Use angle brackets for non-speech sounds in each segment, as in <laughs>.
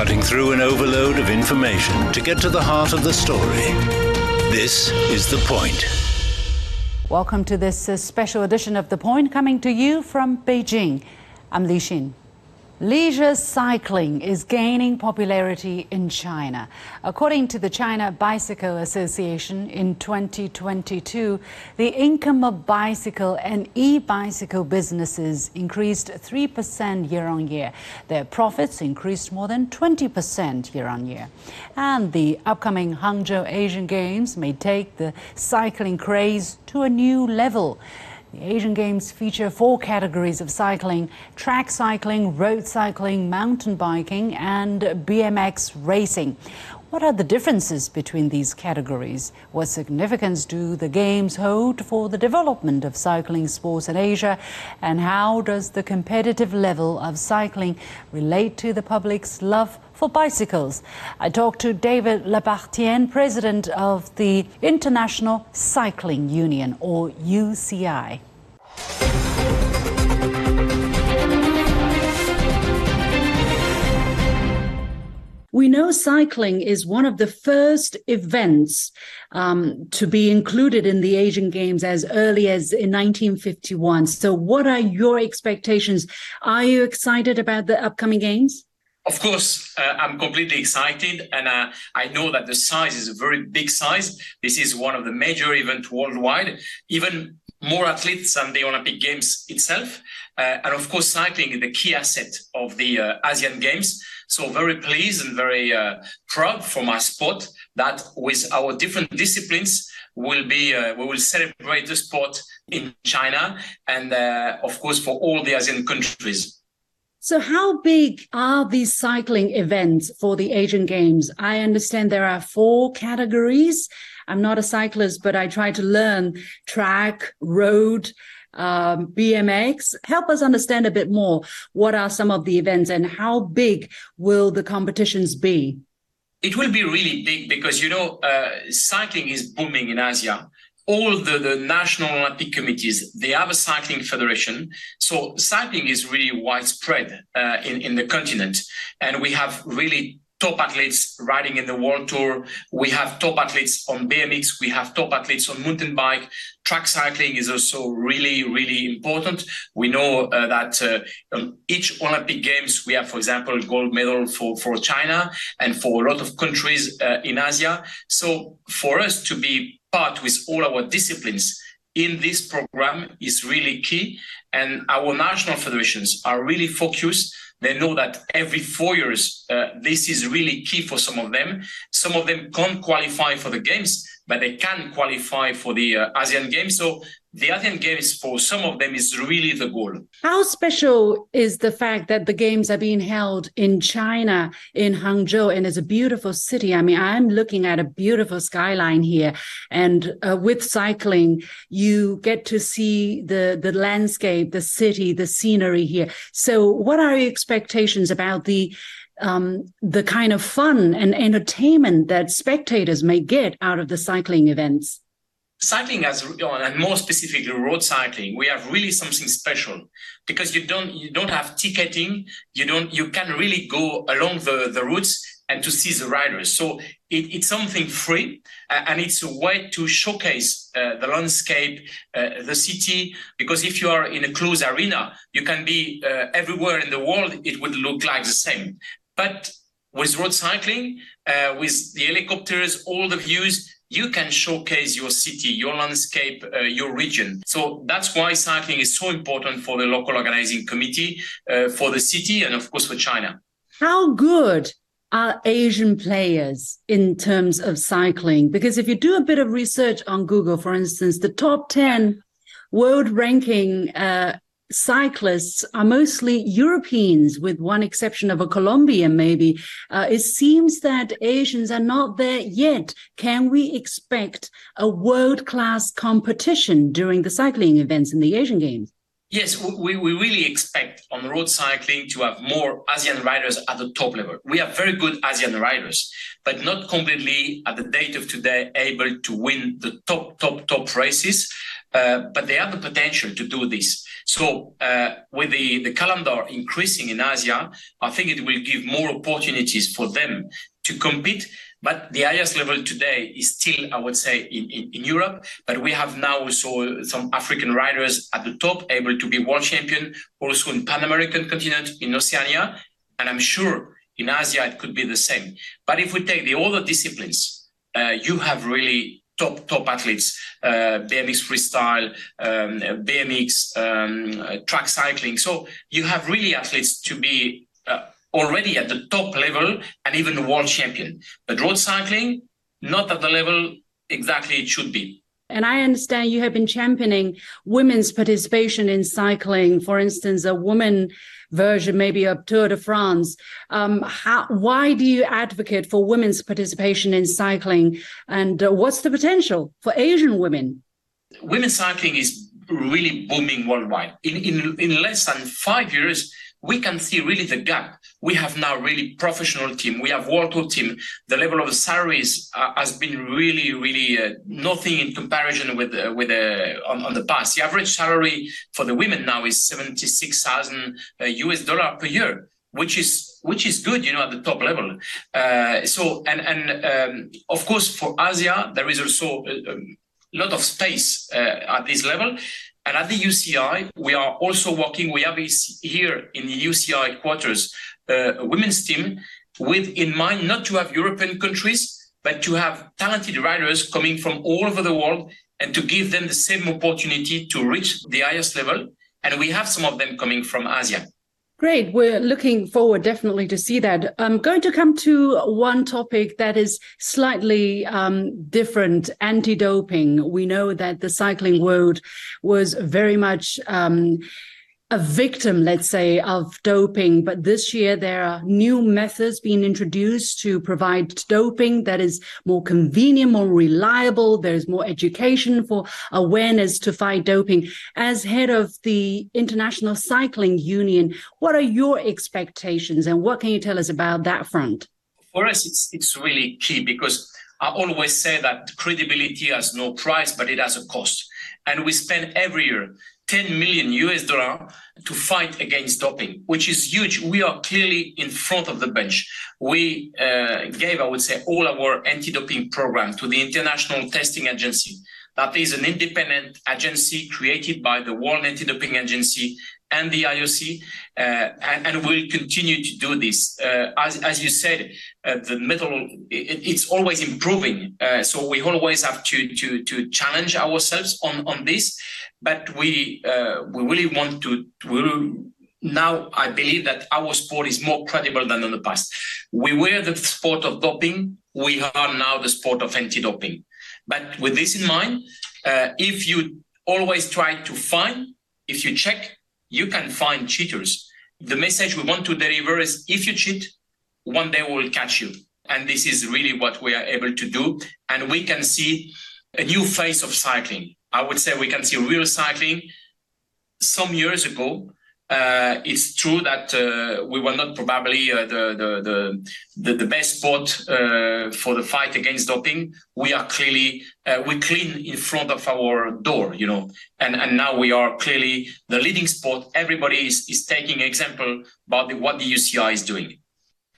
cutting through an overload of information to get to the heart of the story. This is The Point. Welcome to this uh, special edition of The Point coming to you from Beijing. I'm Liu Xin. Leisure cycling is gaining popularity in China. According to the China Bicycle Association, in 2022, the income of bicycle and e-bicycle businesses increased 3% year on year. Their profits increased more than 20% year on year. And the upcoming Hangzhou Asian Games may take the cycling craze to a new level. The Asian Games feature four categories of cycling track cycling, road cycling, mountain biking, and BMX racing. What are the differences between these categories? What significance do the Games hold for the development of cycling sports in Asia? And how does the competitive level of cycling relate to the public's love for bicycles. I talked to David Lappartient, president of the International Cycling Union, or UCI. We know cycling is one of the first events um, to be included in the Asian Games as early as in 1951. So, what are your expectations? Are you excited about the upcoming Games? Of course, uh, I'm completely excited, and uh, I know that the size is a very big size. This is one of the major events worldwide, even more athletes than the Olympic Games itself. Uh, and of course, cycling is the key asset of the uh, Asian Games. So very pleased and very uh, proud for my sport that with our different disciplines, will be uh, we will celebrate the sport in China and of course for all the Asian countries. So, how big are these cycling events for the Asian Games? I understand there are four categories. I'm not a cyclist, but I try to learn track, road, um, BMX. Help us understand a bit more. What are some of the events and how big will the competitions be? It will be really big because, you know, uh, cycling is booming in Asia all the, the national Olympic committees, they have a cycling federation. So cycling is really widespread uh, in, in the continent. And we have really top athletes riding in the world tour. We have top athletes on BMX. We have top athletes on mountain bike. Track cycling is also really, really important. We know uh, that uh, on each Olympic Games, we have, for example, gold medal for, for China and for a lot of countries uh, in Asia. So for us to be part with all our disciplines in this program is really key. And our national federations are really focused. They know that every four years, uh, this is really key for some of them. Some of them can't qualify for the games, but they can qualify for the uh, Asian Games. So the Asian Games for some of them is really the goal. How special is the fact that the games are being held in China, in Hangzhou, and it's a beautiful city? I mean, I'm looking at a beautiful skyline here, and uh, with cycling, you get to see the the landscape, the city, the scenery here. So, what are your expectations about the um, the kind of fun and entertainment that spectators may get out of the cycling events? Cycling has and more specifically road cycling we have really something special because you don't you don't have ticketing. You don't you can really go along the the routes and to see the riders. So it, it's something free uh, and it's a way to showcase uh, the landscape uh, the city because if you are in a closed arena you can be uh, everywhere in the world it would look like the same. But with road cycling uh, with the helicopters all the views you can showcase your city, your landscape, uh, your region. So that's why cycling is so important for the local organizing committee, uh, for the city, and of course for China. How good are Asian players in terms of cycling? Because if you do a bit of research on Google, for instance, the top 10 world ranking uh, cyclists are mostly Europeans, with one exception of a Colombian, maybe. Uh, it seems that Asians are not there yet. Can we expect a world class competition during the cycling events in the Asian Games? Yes, we, we really expect on road cycling to have more Asian riders at the top level. We have very good Asian riders, but not completely at the date of today able to win the top, top, top races. uh, but they have the potential to do this. So uh, with the, the calendar increasing in Asia, I think it will give more opportunities for them to compete. But the highest level today is still, I would say, in, in, Europe. But we have now also some African riders at the top able to be world champion, also in Pan American continent, in Oceania. And I'm sure in Asia it could be the same. But if we take the other disciplines, uh, you have really top top athletes, uh, BMX freestyle, um, BMX, um, track cycling. So you have really athletes to be uh, already at the top level and even world champion. But road cycling, not at the level exactly it should be. And I understand you have been championing women's participation in cycling. For instance, a woman version maybe a Tour de France. Um, how, why do you advocate for women's participation in cycling? And uh, what's the potential for Asian women? Women's cycling is really booming worldwide. In, in, in less than five years, we can see really the gap. We have now really professional team. We have world tour team. The level of salaries uh, has been really, really uh, nothing in comparison with uh, with uh, on, on, the past. The average salary for the women now is seventy six thousand US uh, dollar per year, which is which is good, you know, at the top level. Uh, so and and um, of course for Asia there is also a, a lot of space at this level. And at the UCI, we are also working, we have here in the UCI headquarters a women's team with in mind not to have European countries, but to have talented riders coming from all over the world and to give them the same opportunity to reach the highest level. And we have some of them coming from Asia. Great. We're looking forward definitely to see that. I'm going to come to one topic that is slightly um, different anti doping. We know that the cycling world was very much. Um, a victim, let's say, of doping. But this year, there are new methods being introduced to provide doping that is more convenient, more reliable. There's more education for awareness to fight doping. As head of the International Cycling Union, what are your expectations and what can you tell us about that front? For us, it's, it's really key because I always say that credibility has no price, but it has a cost. And we spend every year 10 million US dollar to fight against doping, which is huge. We are clearly in front of the bench. We uh, gave, I would say, all our anti-doping program to the International Testing Agency. That is an independent agency created by the World Anti-Doping Agency and the IOC, uh, and, and we'll continue to do this. Uh, as, as you said, uh, the metal it, it's always improving, uh, so we always have to to to challenge ourselves on on this. But we uh, we really want to we now I believe that our sport is more credible than in the past. We were the sport of doping. We are now the sport of anti-doping. But with this in mind, uh, if you always try to find, if you check you can find cheaters. The message we want to deliver is if you cheat, one day we will catch you. And this is really what we are able to do. And we can see a new face of cycling. I would say we can see real cycling. Some years ago, uh, it's true that uh, we were not probably uh, the, the, the, the, best spot uh, for the fight against doping. We are clearly, uh, we clean in front of our door, you know, and, and now we are clearly the leading spot. Everybody is, is taking example about the, what the UCI is doing.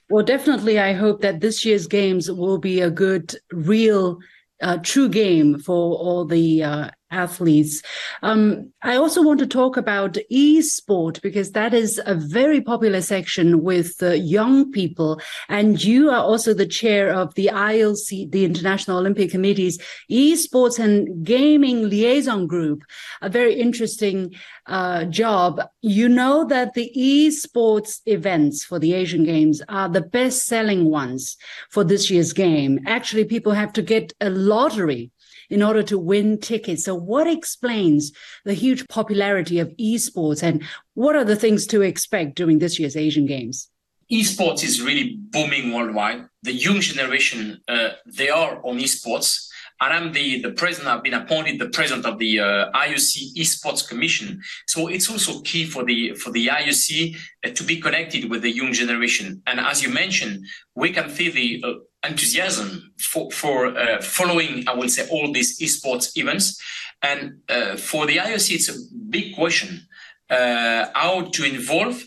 Well, definitely, I hope that this year's games will be a good, real, uh, true game for all the athletes. Um, I also want to talk about e-sport because that is a very popular section with uh, young people. And you are also the chair of the IOC, the International Olympic Committee's e-sports and gaming liaison group. A very interesting uh, job. You know that the e-sports events for the Asian Games are the best selling ones for this year's game. Actually, people have to get a lottery in order to win tickets. So, what explains the huge popularity of esports, and what are the things to expect during this year's Asian Games? Esports is really booming worldwide. The young generation, uh, they are on esports. And I'm the, the president, I've been appointed the president of the uh, IOC Esports Commission. So it's also key for the for the IOC uh, to be connected with the young generation. And as you mentioned, we can see the uh, enthusiasm for, for uh, following, I would say, all these esports events. And uh, for the IOC, it's a big question uh, how to involve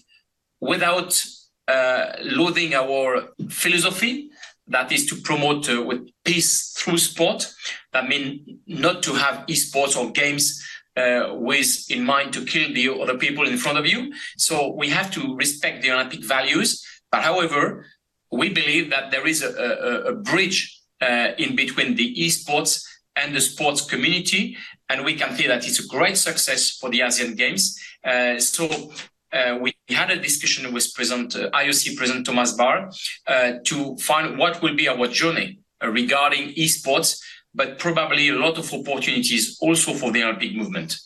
without uh, losing our philosophy that is to promote uh, with peace through sport. That means not to have esports or games uh, with in mind to kill the other people in front of you. So we have to respect the Olympic values. But however, we believe that there is a, a, a bridge uh, in between the esports and the sports community, and we can see that it's a great success for the Asian Games. Uh, so uh, we had a discussion with President uh, IOC President Thomas Bach uh, to find what will be our journey regarding esports, but probably a lot of opportunities also for the Olympic movement.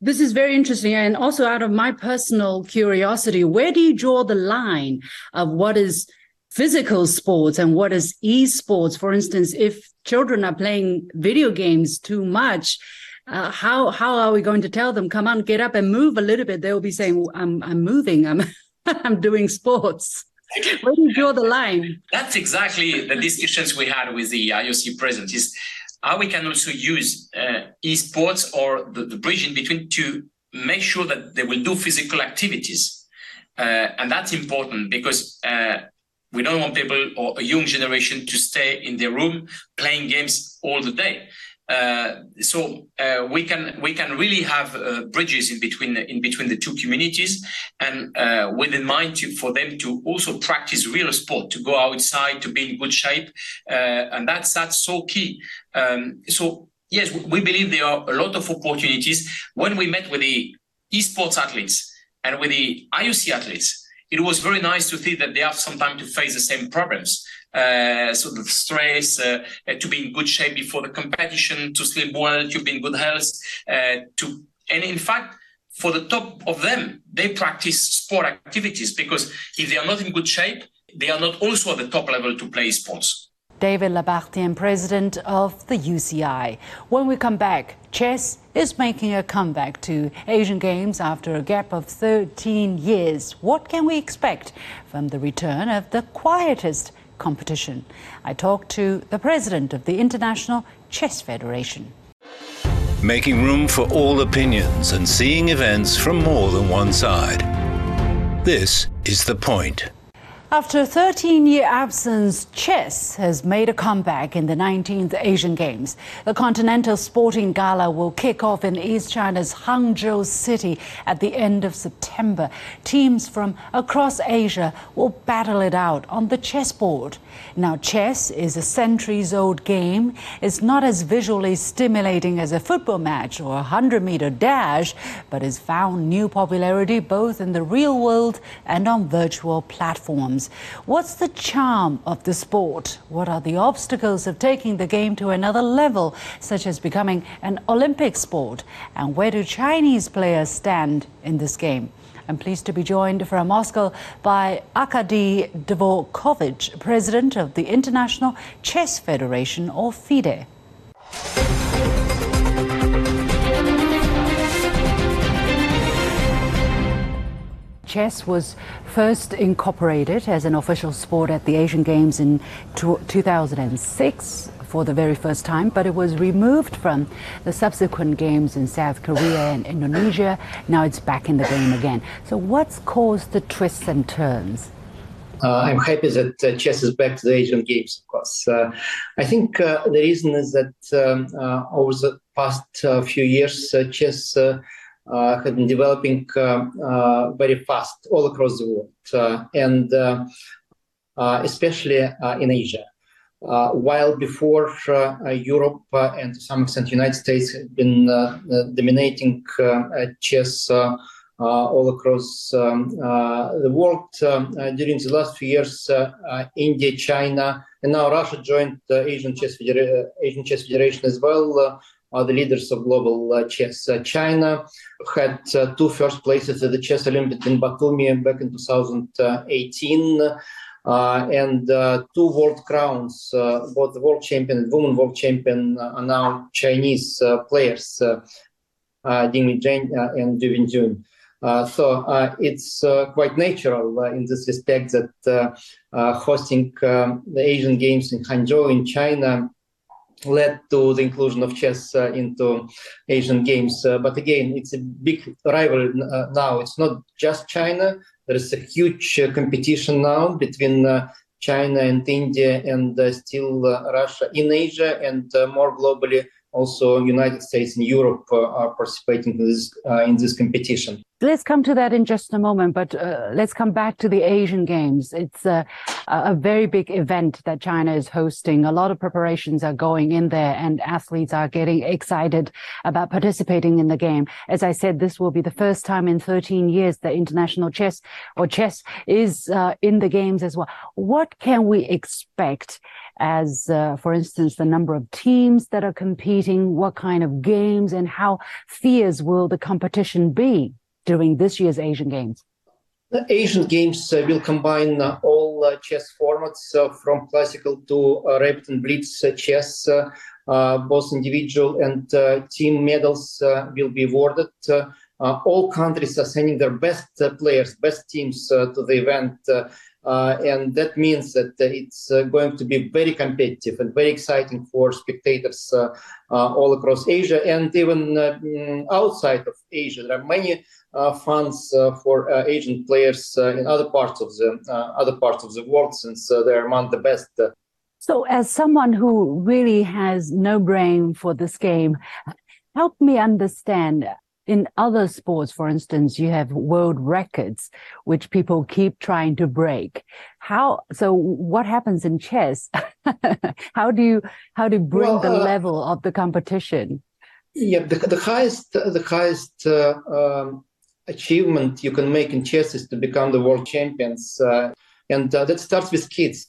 This is very interesting. And also, out of my personal curiosity, where do you draw the line of what is physical sports and what is esports? For instance, if children are playing video games too much, uh, how how are we going to tell them come on get up and move a little bit? They'll be saying i'm i'm moving. I'm <laughs> i'm doing sports. Where do you draw the line? That's exactly the discussions we had with the ioc president is how we can also use uh, esports or the, the, bridge in between to make sure that they will do physical activities. Uh, and that's important because uh, we don't want people or a young generation to stay in their room playing games all the day uh, so uh, we can we can really have uh, bridges in between in between the two communities, and uh, with in mind to, for them to also practice real sport, to go outside, to be in good shape, uh, and that's that's so key. Um, so yes, we believe there are a lot of opportunities. When we met with the esports athletes and with the IOC athletes, it was very nice to see that they have some time to face the same problems uh, sort of stress, uh, uh, to be in good shape before the competition, to sleep well, to be in good health, uh, to and in fact, for the top of them, they practice sport activities because if they are not in good shape, they are not also at the top level to play sports. David Lappartient, president of the UCI. When we come back, chess is making a comeback to Asian Games after a gap of 13 years. What can we expect from the return of the quietest competition. I talked to the president of the International Chess Federation. Making room for all opinions and seeing events from more than one side. This is The Point. After a 13 year absence, chess has made a comeback in the 19th Asian Games. The Continental Sporting Gala will kick off in East China's Hangzhou city at the end of September. Teams from across Asia will battle it out on the chessboard. Now, chess is a centuries old game. It's not as visually stimulating as a football match or a 100 meter dash, but has found new popularity both in the real world and on virtual platforms. What's the charm of the sport? What are the obstacles of taking the game to another level, such as becoming an Olympic sport? And where do Chinese players stand in this game? I'm pleased to be joined from Moscow by Arkady Dvorkovich, president of the International Chess Federation, or FIDE. Chess was first incorporated as an official sport at the Asian Games in 2006 for the very first time, but it was removed from the subsequent games in South Korea and Indonesia. Now it's back in the game again. So, what's caused the twists and turns? Uh, I'm happy that uh, chess is back to the Asian Games, of course. Uh, I think uh, the reason is that um, uh, over the past uh, few years, chess uh, been developing uh, uh, very fast all across the world, uh, and uh, uh, especially in Asia. while before Europe and to some extent the United States have been dominating chess uh, all across um, uh, the world. Uh, during the last few years, India, China, and now Russia joined the Asian Chess, Federa- Asian Chess Federation as well are the leaders of global uh, chess. Uh, China had uh, two first places at the Chess Olympiad in Batumi back in 2018. Uh, and uh, two world crowns, uh, both the world champion and women world champion, are now Chinese players, Ding Zheng and Ju Wenjun. so it's quite natural in this respect that hosting um, the Asian Games in Hangzhou in China led to the inclusion of chess uh, into Asian games. Uh, but again, it's a big rival uh, now. It's not just China. There is a huge uh, competition now between uh, China and India and uh, still Russia in Asia and more globally also United States and Europe are participating in this, in this competition. Let's come to that in just a moment, but uh, let's come back to the Asian Games. It's a, a, very big event that China is hosting. A lot of preparations are going in there and athletes are getting excited about participating in the game. As I said, this will be the first time in 13 years that international chess or chess is uh, in the games as well. What can we expect as, uh, for instance, the number of teams that are competing, what kind of games, and how fierce will the competition be during this year's Asian Games? The Asian Games uh, will combine uh, all uh, chess formats uh, from classical to uh, rapid and blitz uh, chess. Uh, uh, both individual and uh, team medals will be awarded. all countries are sending their best players, best teams to the event. And that means that it's going to be very competitive and very exciting for spectators all across Asia and even mm, outside of Asia. There are many funds for Asian players in other parts of the other parts of the world, since they're among the best. So, as someone who really has no brain for this game, help me understand in other sports, for instance, you have world records, which people keep trying to break. How, so what happens in chess? <laughs> how do you, how do you bring well, the uh, level of the competition? Yeah, the, the highest, the highest, uh, um, achievement you can make in chess is to become the world champions. Uh, and uh, that starts with kids.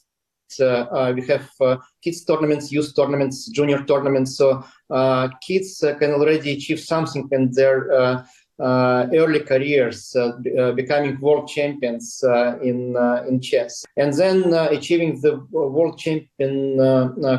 Uh, we have uh, kids tournaments, youth tournaments, junior tournaments. So uh, kids uh, can already achieve something in their uh, early careers, uh, uh, becoming world champions in in chess, and then achieving the world champion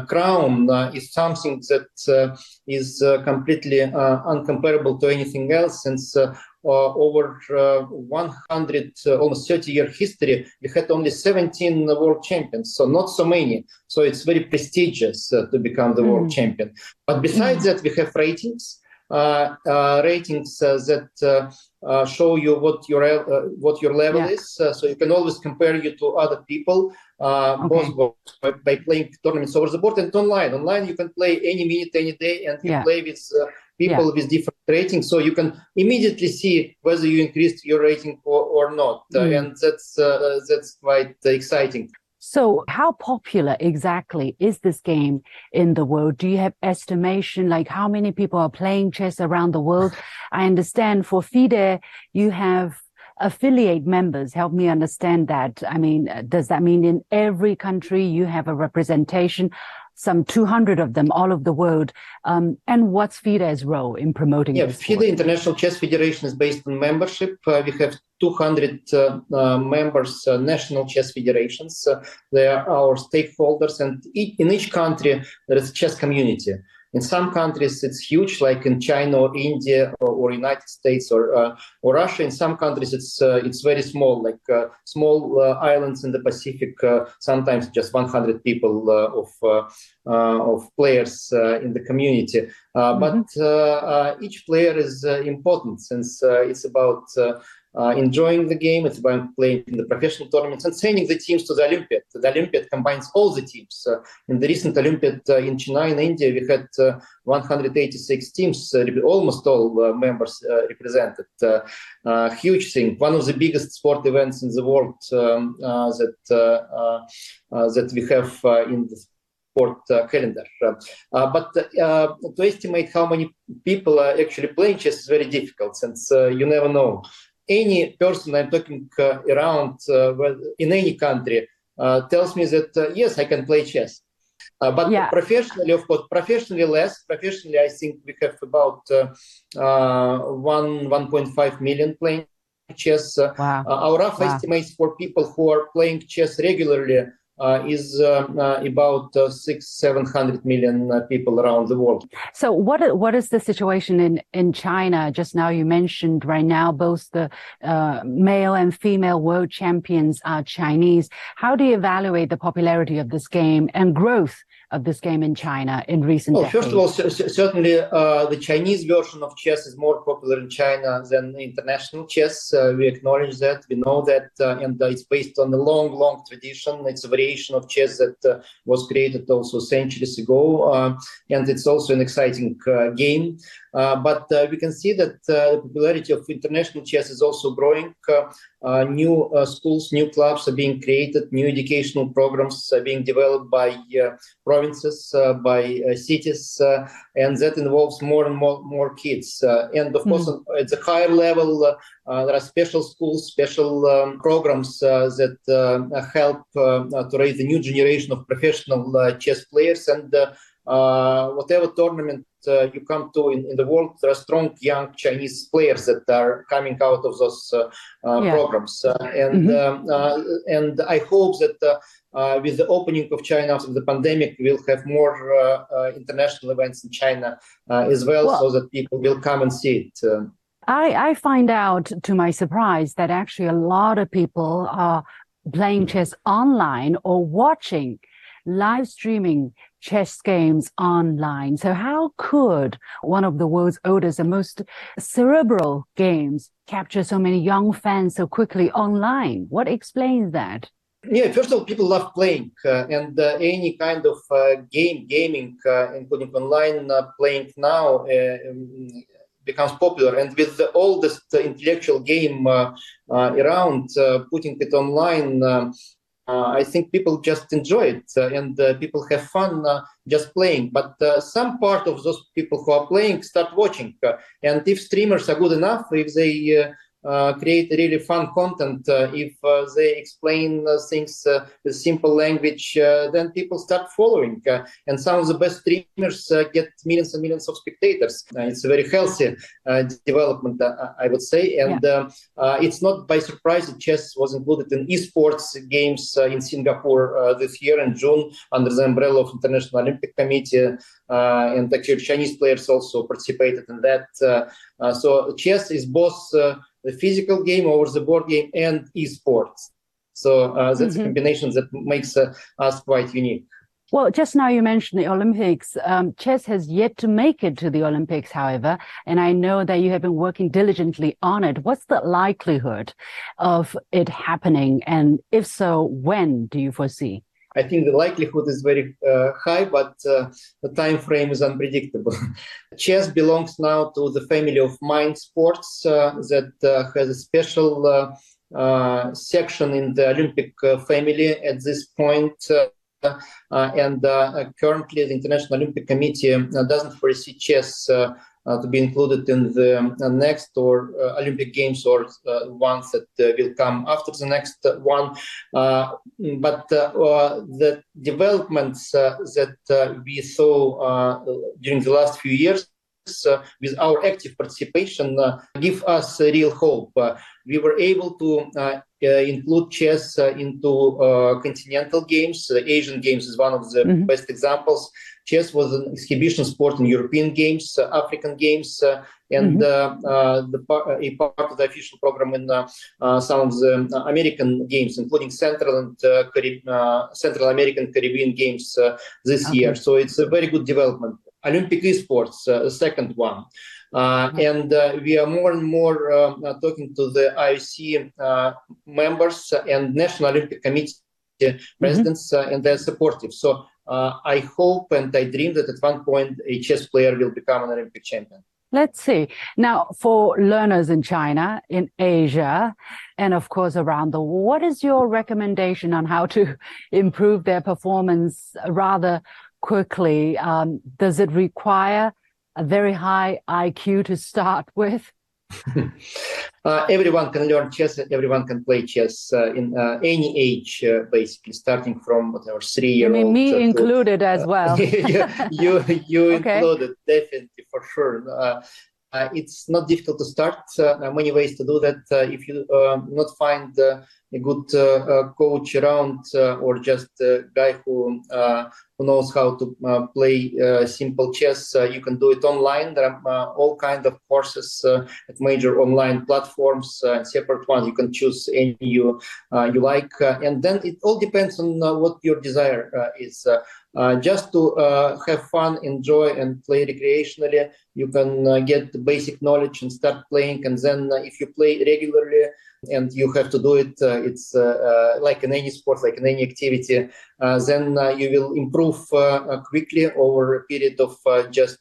crown is something that is completely uncomparable to anything else, since over uh, 100, uh, almost 30 year history, we had only 17 world champions, so not so many. So it's very prestigious to become the mm. world champion. But besides mm. that, we have ratings. Uh, uh, ratings uh, that show you what your what your level yeah. is. so you can always compare you to other people, okay. both by, by, playing tournaments over the board and online. Online you can play any minute, any day, and you yeah. play with people yeah. with different ratings so you can immediately see whether you increased your rating or, or not mm. uh, and that's uh, that's quite exciting so how popular exactly is this game in the world? Do you have estimation? Like how many people are playing chess around the world? <sighs> I understand for fide you have affiliate members. Help me understand that. I mean uh, does that mean in every country you have a representation some 200 of them all over the world. Um, and what's FIDE's role in promoting yeah, FIDE International Chess Federation is based on membership. Uh, we have 200 uh, uh, members, uh, national chess federations. Uh, they are our stakeholders, and in each country there is a chess community. In some countries, it's huge, like in China or India or, or United States or uh, or Russia. In some countries, it's uh, it's very small, like uh, small uh, islands in the Pacific. Uh, sometimes just 100 people uh, of of players in the community. Mm-hmm. But each player is important since it's about uh, enjoying the game. It's about playing in the professional tournaments and sending the teams to the Olympiad. The Olympiad combines all the teams. Uh, in the recent Olympiad uh, in Chennai, in India, we had uh, 186 teams, uh, almost all uh, members represented. huge thing, one of the biggest sport events in the world um, that that we have in the sport calendar. but to estimate how many people are actually playing chess is very difficult, since you never know any person I'm talking uh, around uh, in any country uh, tells me that yes, I can play chess. Uh, but yeah. professionally, of course, professionally less. Professionally, I think we have about uh, uh, one 1.5 million playing chess. Wow. our rough wow. estimates for people who are playing chess regularly uh, is uh, uh, about six, seven hundred million people around the world. So, what what is the situation in in China? Just now, you mentioned right now both the male and female world champions are Chinese. How do you evaluate the popularity of this game and growth of this game in China in recent well, decades? First of all, certainly uh, the Chinese version of chess is more popular in China than international chess. Uh, we acknowledge that, we know that, uh, and it's based on a long, long tradition. It's a variation of chess that uh, was created also centuries ago, uh, and it's also an exciting uh, game. but we can see that the popularity of international chess is also growing. Uh, new uh, schools, new clubs are being created, new educational programs are being developed by uh, provinces, by cities, and that involves more and more, more kids. and of mm. course, mm-hmm. at the higher level, there are special schools, special um, programs that help to raise a new generation of professional chess players and uh, whatever tournament uh, you come to in, in, the world, there are strong young Chinese players that are coming out of those uh, yeah. programs, and mm-hmm. um, and I hope that. Uh, with the opening of China after the pandemic, we'll have more uh, uh, international events in China as well, well, so that people will come and see it. I, I find out to my surprise that actually a lot of people are playing chess online or watching live streaming chess games online. So how could one of the world's oldest and most cerebral games capture so many young fans so quickly online? What explains that? Yeah, first of all, people love playing, uh, and uh, any kind of uh, game, gaming, uh, including online uh, playing now, uh, um, becomes popular. And with the oldest intellectual game around, putting it online I think people just enjoy it uh, and uh, people have fun just playing. But some part of those people who are playing start watching. and if streamers are good enough, if they uh, Uh, create really fun content. Uh, if uh, they explain uh, things uh, with simple language, then people start following. and some of the best streamers get millions and millions of spectators. it's a very healthy development, I would say. And yeah. it's not by surprise that chess was included in esports games in Singapore this year in June under the umbrella of International Olympic Committee. and actually, Chinese players also participated in that. so chess is both the physical game over the board game and esports. So uh, that's mm-hmm. a combination that makes uh, us quite unique. Well, just now you mentioned the Olympics. Um, chess has yet to make it to the Olympics, however, and I know that you have been working diligently on it. What's the likelihood of it happening? And if so, when do you foresee? I think the likelihood is very uh, high, but uh, the time frame is unpredictable. <laughs> Chess belongs now to the family of mind sports uh, that uh, has a special uh, uh, section in the Olympic family at this point. and currently, the International Olympic Committee doesn't foresee chess Uh, to be included in the uh, next or uh, Olympic Games or uh, ones that uh, will come after the next one. but the developments that we saw during the last few years uh, with our active participation uh, give us real hope. Uh, we were able to include chess into continental games. The Asian Games is one of the mm-hmm. best examples. Chess was an exhibition sport in European Games, African Games, and mm-hmm. uh, the a part of the official program in uh, some of the American games, including Central and Carib- Central American Caribbean games this okay. year. So it's a very good development. Olympic esports, uh, the second one. Uh, mm-hmm. and uh, we are more and more talking to the IOC members and National Olympic Committee presidents, mm-hmm. and they're supportive. So I hope and I dream that at one point a chess player will become an Olympic champion. Let's see. Now, for learners in China, in Asia, and of course around the world, what is your recommendation on how to <laughs> improve their performance rather quickly. Um, does it require a very high IQ to start <laughs> with? Uh, everyone can learn chess. Everyone can play chess uh, in uh, any age, uh, basically, starting from whatever three year old. I mean, me included as well. <laughs> you, you, you <laughs> okay. included definitely for sure. Uh, uh, it's not difficult to start. Uh, uh, many ways to do that. Uh, if you not find a good coach around, or just a guy who who knows how to uh, play uh, simple chess. Uh, you can do it online. There are all kinds of courses at major online platforms, separate ones. You can choose any you you like, and then it all depends on what your desire is. Uh, just to uh, have fun, enjoy, and play recreationally. You can uh, get the basic knowledge and start playing, and then if you play regularly and you have to do it. Uh, it's uh, uh, like in any sport, like in any activity. then you will improve quickly over a period of just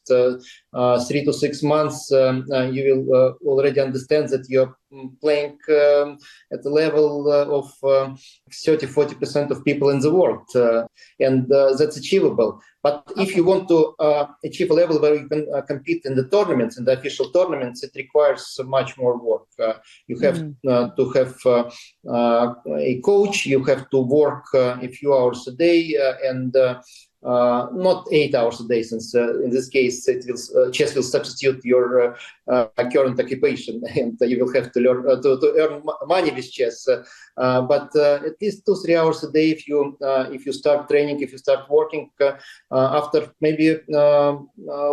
three to six months. Um, you will already understand that you're playing um, at the level uh, of uh, 30 40% of people in the world uh, and that's achievable but okay. if you want to achieve a level where you can compete in the tournaments in the official tournaments it requires much more work you have mm. to have a coach you have to work a few hours a day and uh, not eight hours a day, since uh, in this case it will, uh, chess will substitute your uh, uh, current occupation, <laughs> and you will have to learn uh, to, to earn money with chess. but at least two three hours a day if you if you start training, if you start working. after maybe um,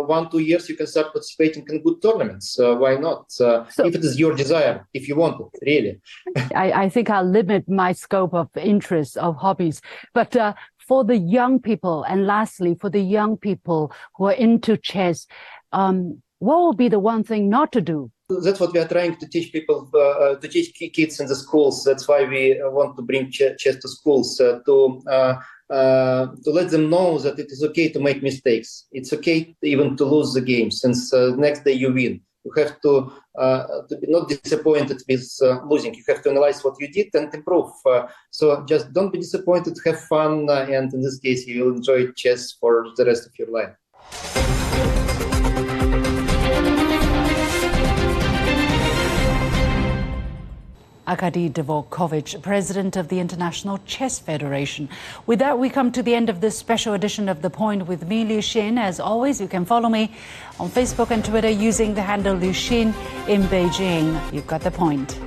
one two years, you can start participating in good tournaments. why not? So, if it is your desire, if you want it, really. <laughs> I, I think I'll limit my scope of interest of hobbies, but uh, for the young people, and lastly, for the young people who are into chess, um, what will be the one thing not to do? That's what we are trying to teach people, uh, uh to teach kids in the schools. That's why we uh, want to bring ch- chess to schools uh, to uh, uh, to let them know that it is okay to make mistakes. It's okay even to lose the game, since next day you win. You have to, uh, to be not disappointed with uh, losing. You have to analyze what you did and improve. Uh, so just don't be disappointed, have fun, and in this case, you will enjoy chess for the rest of your life. Arkady Dvorkovich, president of the International Chess Federation. With that, we come to the end of this special edition of The Point with me, Liu Xin. As always, you can follow me on Facebook and Twitter using the handle Liu Xin in Beijing. You've got the point.